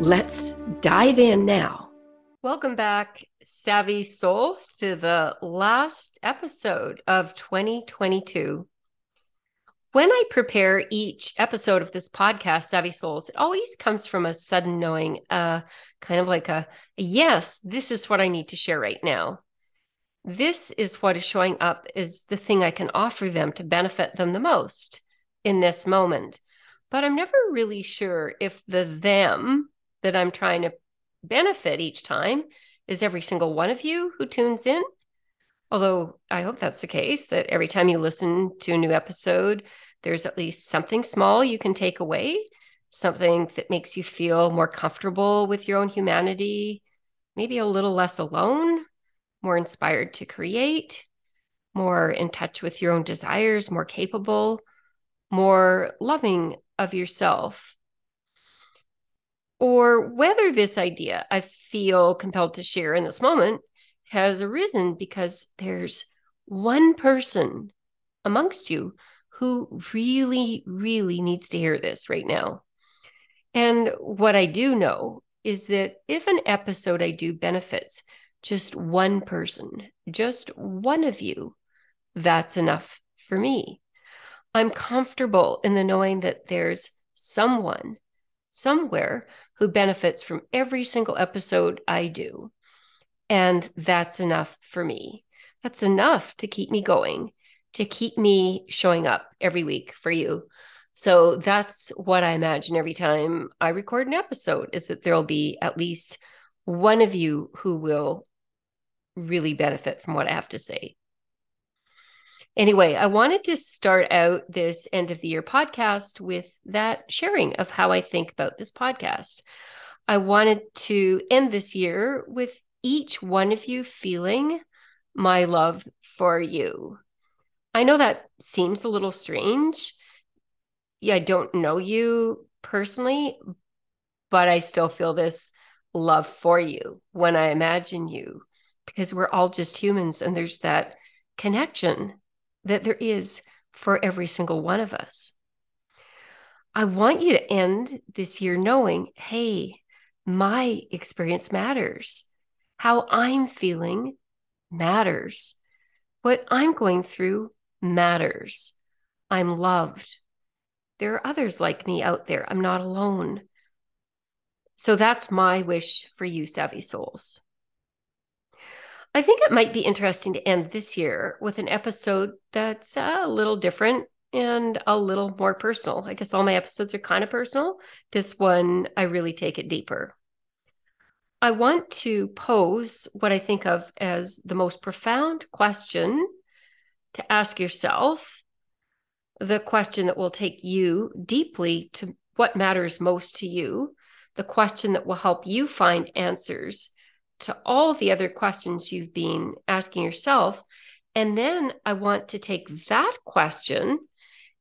Let's dive in now. Welcome back, Savvy Souls, to the last episode of 2022. When I prepare each episode of this podcast, Savvy Souls, it always comes from a sudden knowing, uh, kind of like a yes, this is what I need to share right now. This is what is showing up is the thing I can offer them to benefit them the most in this moment. But I'm never really sure if the them that I'm trying to benefit each time is every single one of you who tunes in. Although I hope that's the case, that every time you listen to a new episode, there's at least something small you can take away, something that makes you feel more comfortable with your own humanity, maybe a little less alone, more inspired to create, more in touch with your own desires, more capable, more loving of yourself or whether this idea I feel compelled to share in this moment has arisen because there's one person amongst you who really, really needs to hear this right now. And what I do know is that if an episode I do benefits just one person, just one of you, that's enough for me. I'm comfortable in the knowing that there's someone somewhere who benefits from every single episode I do. And that's enough for me. That's enough to keep me going, to keep me showing up every week for you. So that's what I imagine every time I record an episode is that there'll be at least one of you who will really benefit from what I have to say. Anyway, I wanted to start out this end of the year podcast with that sharing of how I think about this podcast. I wanted to end this year with each one of you feeling my love for you. I know that seems a little strange. Yeah, I don't know you personally, but I still feel this love for you when I imagine you because we're all just humans and there's that connection that there is for every single one of us. I want you to end this year knowing hey, my experience matters. How I'm feeling matters. What I'm going through matters. I'm loved. There are others like me out there. I'm not alone. So that's my wish for you, Savvy Souls. I think it might be interesting to end this year with an episode that's uh, a little different and a little more personal. I guess all my episodes are kind of personal. This one, I really take it deeper. I want to pose what I think of as the most profound question to ask yourself, the question that will take you deeply to what matters most to you, the question that will help you find answers to all the other questions you've been asking yourself. And then I want to take that question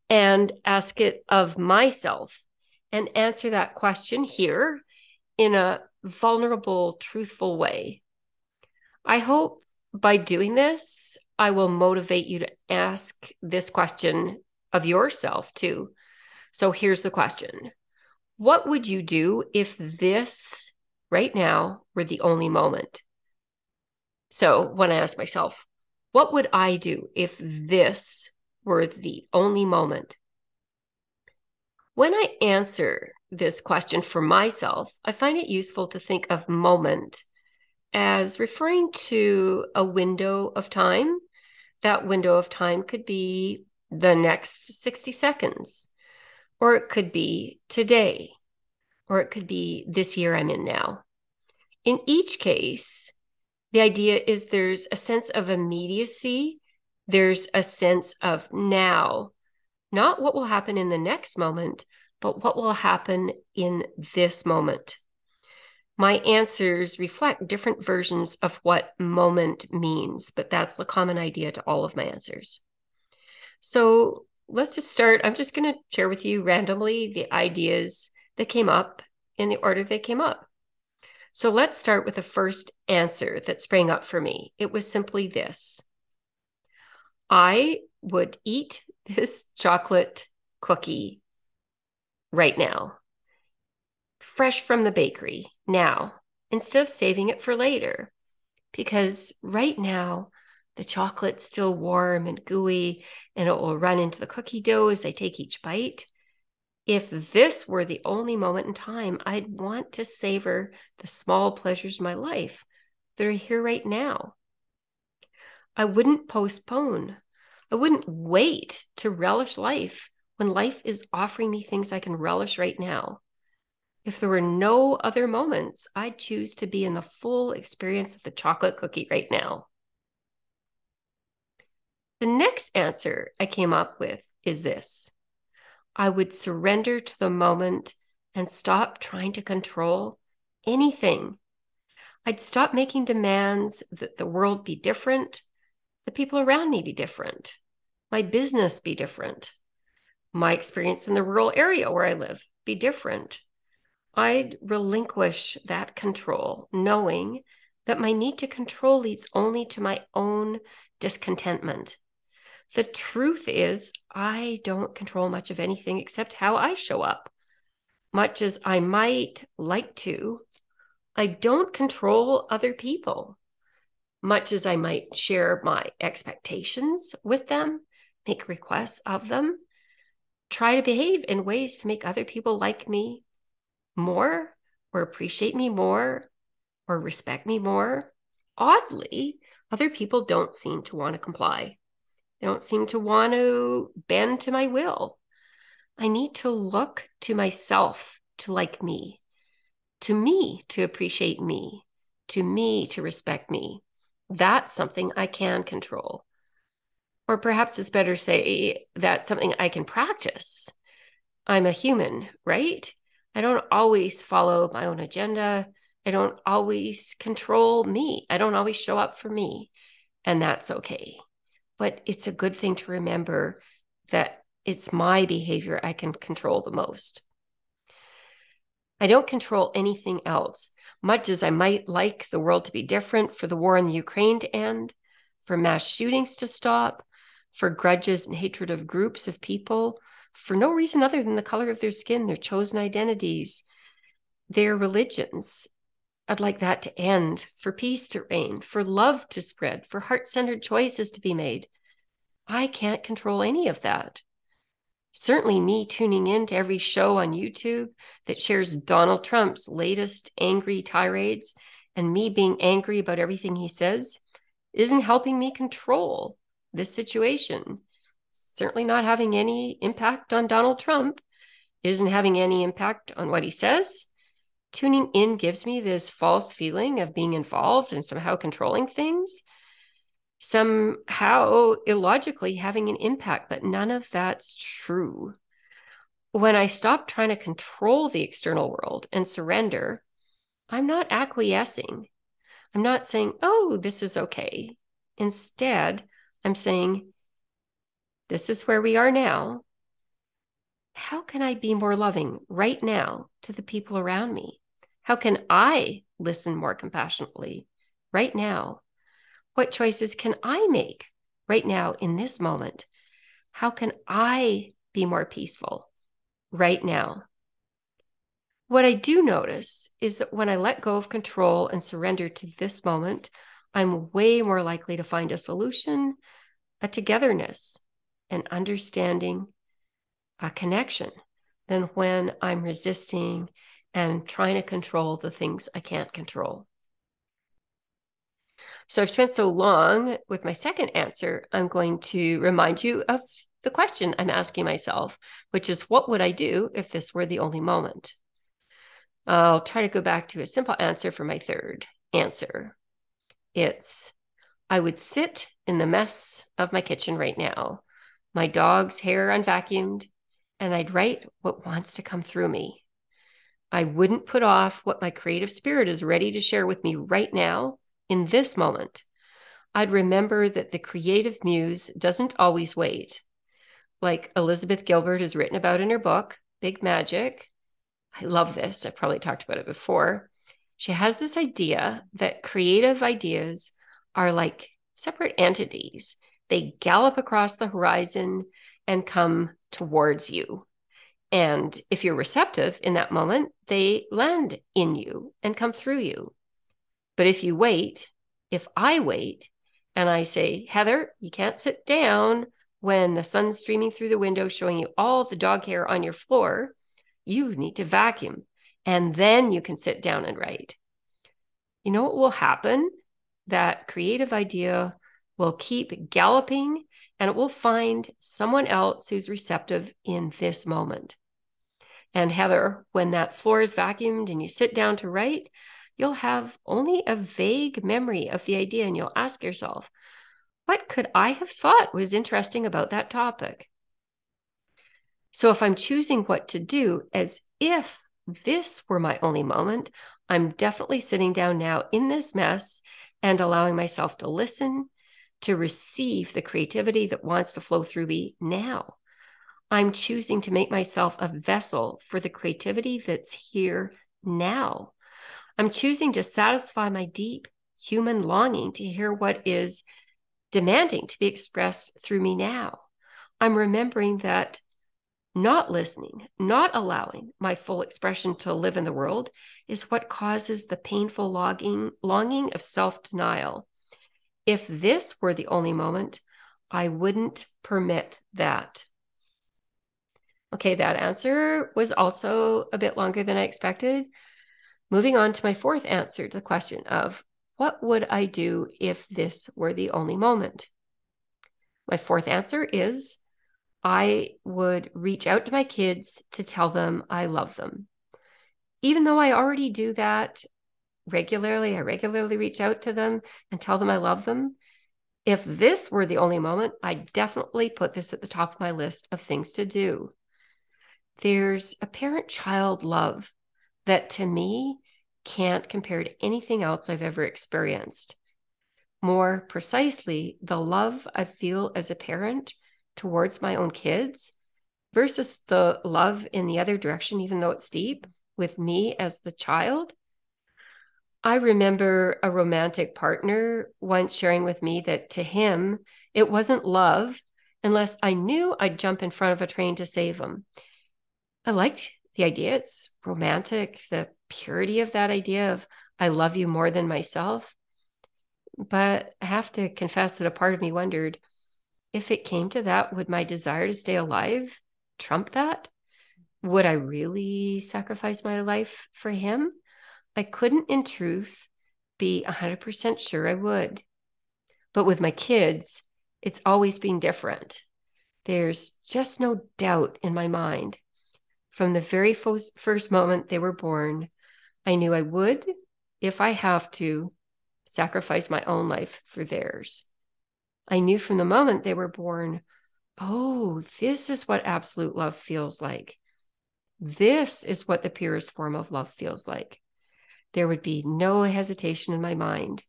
and ask it of myself and answer that question here in a vulnerable, truthful way. I hope by doing this, I will motivate you to ask this question of yourself too. So here's the question What would you do if this right now were the only moment. So when I ask myself, what would I do if this were the only moment? When I answer this question for myself, I find it useful to think of moment as referring to a window of time. That window of time could be the next 60 seconds, or it could be today, or it could be this year I'm in now. In each case, the idea is there's a sense of immediacy, there's a sense of now, not what will happen in the next moment, but what will happen in this moment. My answers reflect different versions of what moment means, but that's the common idea to all of my answers. So let's just start. I'm just going to share with you randomly the ideas that came up in the order they came up. So let's start with the first answer that sprang up for me. It was simply this I would eat this chocolate cookie right now, fresh from the bakery now, instead of saving it for later. Because right now, the chocolate's still warm and gooey, and it will run into the cookie dough as I take each bite. If this were the only moment in time, I'd want to savor the small pleasures of my life that are here right now. I wouldn't postpone. I wouldn't wait to relish life when life is offering me things I can relish right now. If there were no other moments, I'd choose to be in the full experience of the chocolate cookie right now. The next answer I came up with is this I would surrender to the moment and stop trying to control anything. I'd stop making demands that the world be different, the people around me be different, my business be different, my experience in the rural area where I live be different. I'd relinquish that control, knowing that my need to control leads only to my own discontentment. The truth is, I don't control much of anything except how I show up. Much as I might like to, I don't control other people. Much as I might share my expectations with them, make requests of them, try to behave in ways to make other people like me more or appreciate me more or respect me more. Oddly, other people don't seem to want to comply. Don't seem to want to bend to my will. I need to look to myself to like me, to me to appreciate me, to me to respect me. That's something I can control. Or perhaps it's better say that's something I can practice. I'm a human, right? I don't always follow my own agenda. I don't always control me. I don't always show up for me. And that's okay but it's a good thing to remember that it's my behavior I can control the most. I don't control anything else, much as I might like the world to be different, for the war in the Ukraine to end, for mass shootings to stop, for grudges and hatred of groups of people for no reason other than the color of their skin, their chosen identities, their religions. I'd like that to end, for peace to reign, for love to spread, for heart centered choices to be made. I can't control any of that. Certainly, me tuning in to every show on YouTube that shares Donald Trump's latest angry tirades and me being angry about everything he says isn't helping me control this situation. Certainly not having any impact on Donald Trump. isn't having any impact on what he says tuning in gives me this false feeling of being involved and somehow controlling things, somehow illogically having an impact, but none of that's true. When I stop trying to control the external world and surrender, I'm not acquiescing. I'm not saying, oh, this is okay. Instead, I'm saying, this is where we are now. How can I be more loving right now to the people around me? How can I listen more compassionately right now? What choices can I make right now in this moment? How can I be more peaceful right now? What I do notice is that when I let go of control and surrender to this moment, I'm way more likely to find a solution, a togetherness, an understanding, a connection than when I'm resisting and trying to control the things I can't control. So I've spent so long with my second answer, I'm going to remind you of the question I'm asking myself, which is what would I do if this were the only moment? I'll try to go back to a simple answer for my third answer. It's I would sit in the mess of my kitchen right now, my dog's hair unvacuumed, and I'd write what wants to come through me. I wouldn't put off what my creative spirit is ready to share with me right now in this moment. I'd remember that the creative muse doesn't always wait. Like Elizabeth Gilbert has written about in her book, Big Magic. I love this. I've probably talked about it before. She has this idea that creative ideas are like separate entities. They gallop across the horizon and come towards you. And if you're receptive in that moment, they land in you and come through you. But if you wait, if I wait and I say, Heather, you can't sit down when the sun's streaming through the window, showing you all the dog hair on your floor, you need to vacuum and then you can sit down and write. You know what will happen? That creative idea will keep galloping and it will find someone else who's receptive in this moment. And Heather, when that floor is vacuumed and you sit down to write, you'll have only a vague memory of the idea and you'll ask yourself, what could I have thought was interesting about that topic? So if I'm choosing what to do as if this were my only moment, I'm definitely sitting down now in this mess and allowing myself to listen, to receive the creativity that wants to flow through me now. I'm choosing to make myself a vessel for the creativity that's here now. I'm choosing to satisfy my deep human longing to hear what is demanding to be expressed through me now. I'm remembering that not listening, not allowing my full expression to live in the world is what causes the painful longing, longing of self denial. If this were the only moment, I wouldn't permit that. Okay, that answer was also a bit longer than I expected. Moving on to my fourth answer to the question of what would I do if this were the only moment? My fourth answer is I would reach out to my kids to tell them I love them. Even though I already do that regularly, I regularly reach out to them and tell them I love them. If this were the only moment, I'd definitely put this at the top of my list of things to do. There's a parent child love that to me can't compare to anything else I've ever experienced. More precisely, the love I feel as a parent towards my own kids versus the love in the other direction, even though it's deep with me as the child. I remember a romantic partner once sharing with me that to him, it wasn't love unless I knew I'd jump in front of a train to save him. I like the idea. It's romantic, the purity of that idea of I love you more than myself. But I have to confess that a part of me wondered if it came to that, would my desire to stay alive trump that? Would I really sacrifice my life for him? I couldn't, in truth, be 100% sure I would. But with my kids, it's always been different. There's just no doubt in my mind. From the very first moment they were born, I knew I would, if I have to, sacrifice my own life for theirs. I knew from the moment they were born, oh, this is what absolute love feels like. This is what the purest form of love feels like. There would be no hesitation in my mind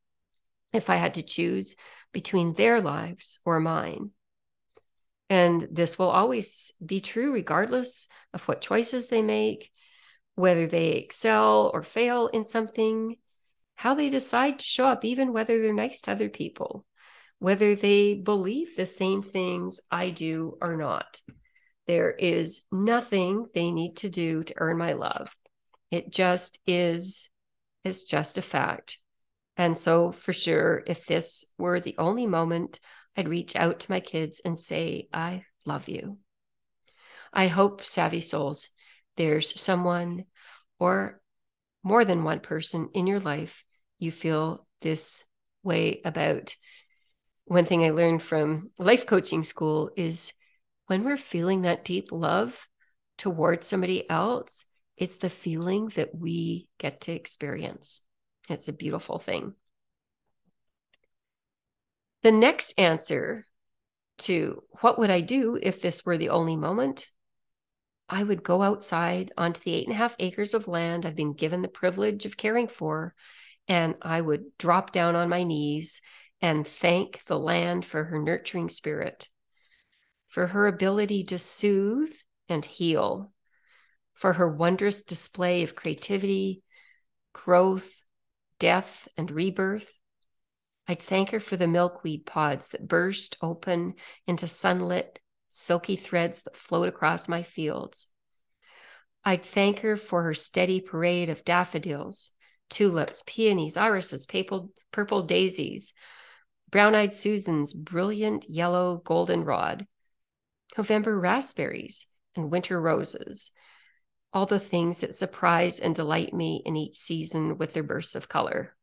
if I had to choose between their lives or mine. And this will always be true, regardless of what choices they make, whether they excel or fail in something, how they decide to show up, even whether they're nice to other people whether they believe the same things I do or not. There is nothing they need to do to earn my love. It just is, it's just a fact. And so, for sure, if this were the only moment, I'd reach out to my kids and say, I love you. I hope, Savvy Souls, there's someone or more than one person in your life you feel this way about one thing I learned from life coaching school is when we're feeling that deep love towards somebody else, it's the feeling that we get to experience. It's a beautiful thing. The next answer to what would I do if this were the only moment I would go outside onto the eight and a half acres of land I've been given the privilege of caring for, and I would drop down on my knees and thank the land for her nurturing spirit, for her ability to soothe and heal, for her wondrous display of creativity, growth, death, and rebirth. I'd thank her for the milkweed pods that burst open into sunlit, silky threads that float across my fields. I'd thank her for her steady parade of daffodils, tulips, peonies, irises, purple, purple daisies, brown eyed Susans, brilliant yellow goldenrod, November raspberries, and winter roses, all the things that surprise and delight me in each season with their bursts of color.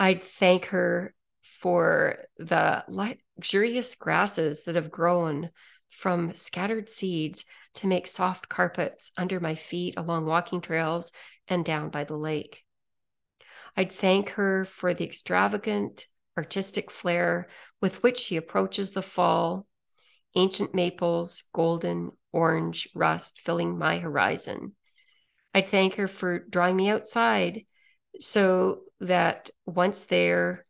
I'd thank her for the luxurious grasses that have grown from scattered seeds to make soft carpets under my feet along walking trails and down by the lake. I'd thank her for the extravagant artistic flair with which she approaches the fall, ancient maples, golden, orange, rust filling my horizon. I'd thank her for drawing me outside so that once there,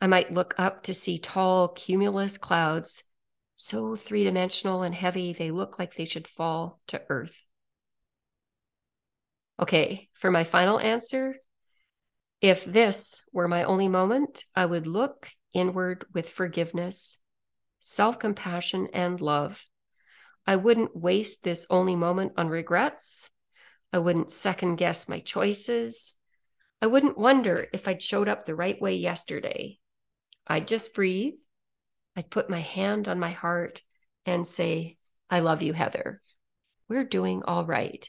I might look up to see tall cumulus clouds, so three dimensional and heavy they look like they should fall to earth. Okay, for my final answer, if this were my only moment, I would look inward with forgiveness, self compassion, and love. I wouldn't waste this only moment on regrets. I wouldn't second guess my choices. I wouldn't wonder if I'd showed up the right way yesterday. I'd just breathe. I'd put my hand on my heart and say, I love you, Heather. We're doing all right.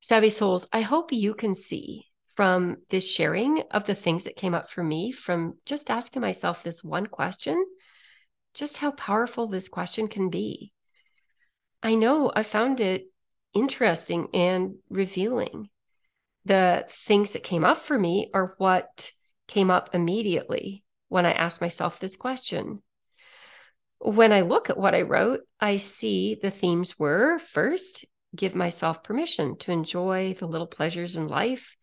Savvy Souls, I hope you can see from this sharing of the things that came up for me from just asking myself this one question, just how powerful this question can be. I know I found it interesting and revealing the things that came up for me are what came up immediately when I asked myself this question. When I look at what I wrote, I see the themes were first, give myself permission to enjoy the little pleasures in life,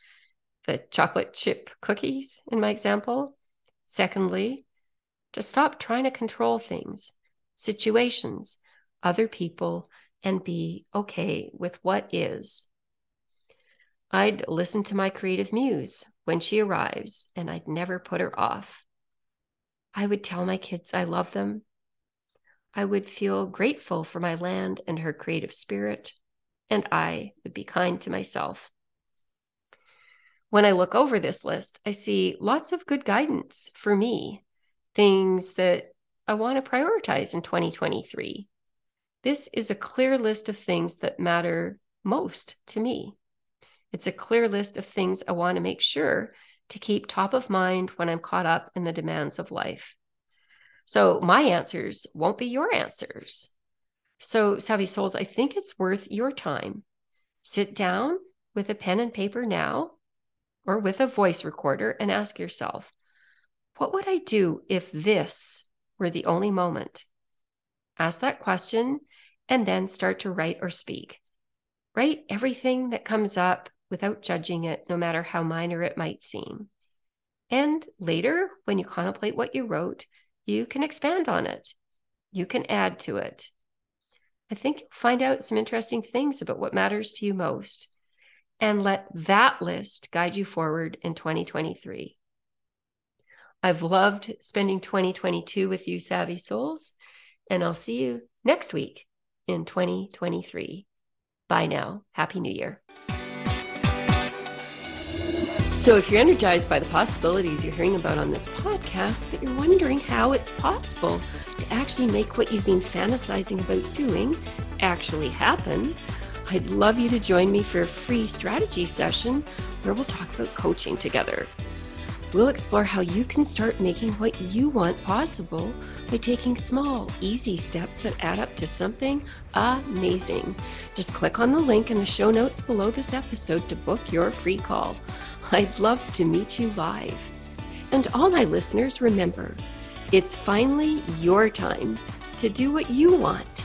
the chocolate chip cookies in my example. Secondly, to stop trying to control things, situations, other people, and be okay with what is. I'd listen to my creative muse when she arrives, and I'd never put her off. I would tell my kids I love them. I would feel grateful for my land and her creative spirit, and I would be kind to myself. When I look over this list, I see lots of good guidance for me, things that I want to prioritize in 2023. This is a clear list of things that matter most to me. It's a clear list of things I want to make sure to keep top of mind when I'm caught up in the demands of life. So, my answers won't be your answers. So, Savvy Souls, I think it's worth your time. Sit down with a pen and paper now or with a voice recorder and ask yourself, what would I do if this were the only moment? Ask that question and then start to write or speak. Write everything that comes up without judging it, no matter how minor it might seem. And later, when you contemplate what you wrote, you can expand on it. You can add to it. I think you'll find out some interesting things about what matters to you most. And let that list guide you forward in 2023. I've loved spending 2022 with you, Savvy Souls, and I'll see you next week in 2023. Bye now. Happy New Year. So, if you're energized by the possibilities you're hearing about on this podcast, but you're wondering how it's possible to actually make what you've been fantasizing about doing actually happen, I'd love you to join me for a free strategy session where we'll talk about coaching together. We'll explore how you can start making what you want possible by taking small, easy steps that add up to something amazing. Just click on the link in the show notes below this episode to book your free call. I'd love to meet you live. And all my listeners, remember, it's finally your time to do what you want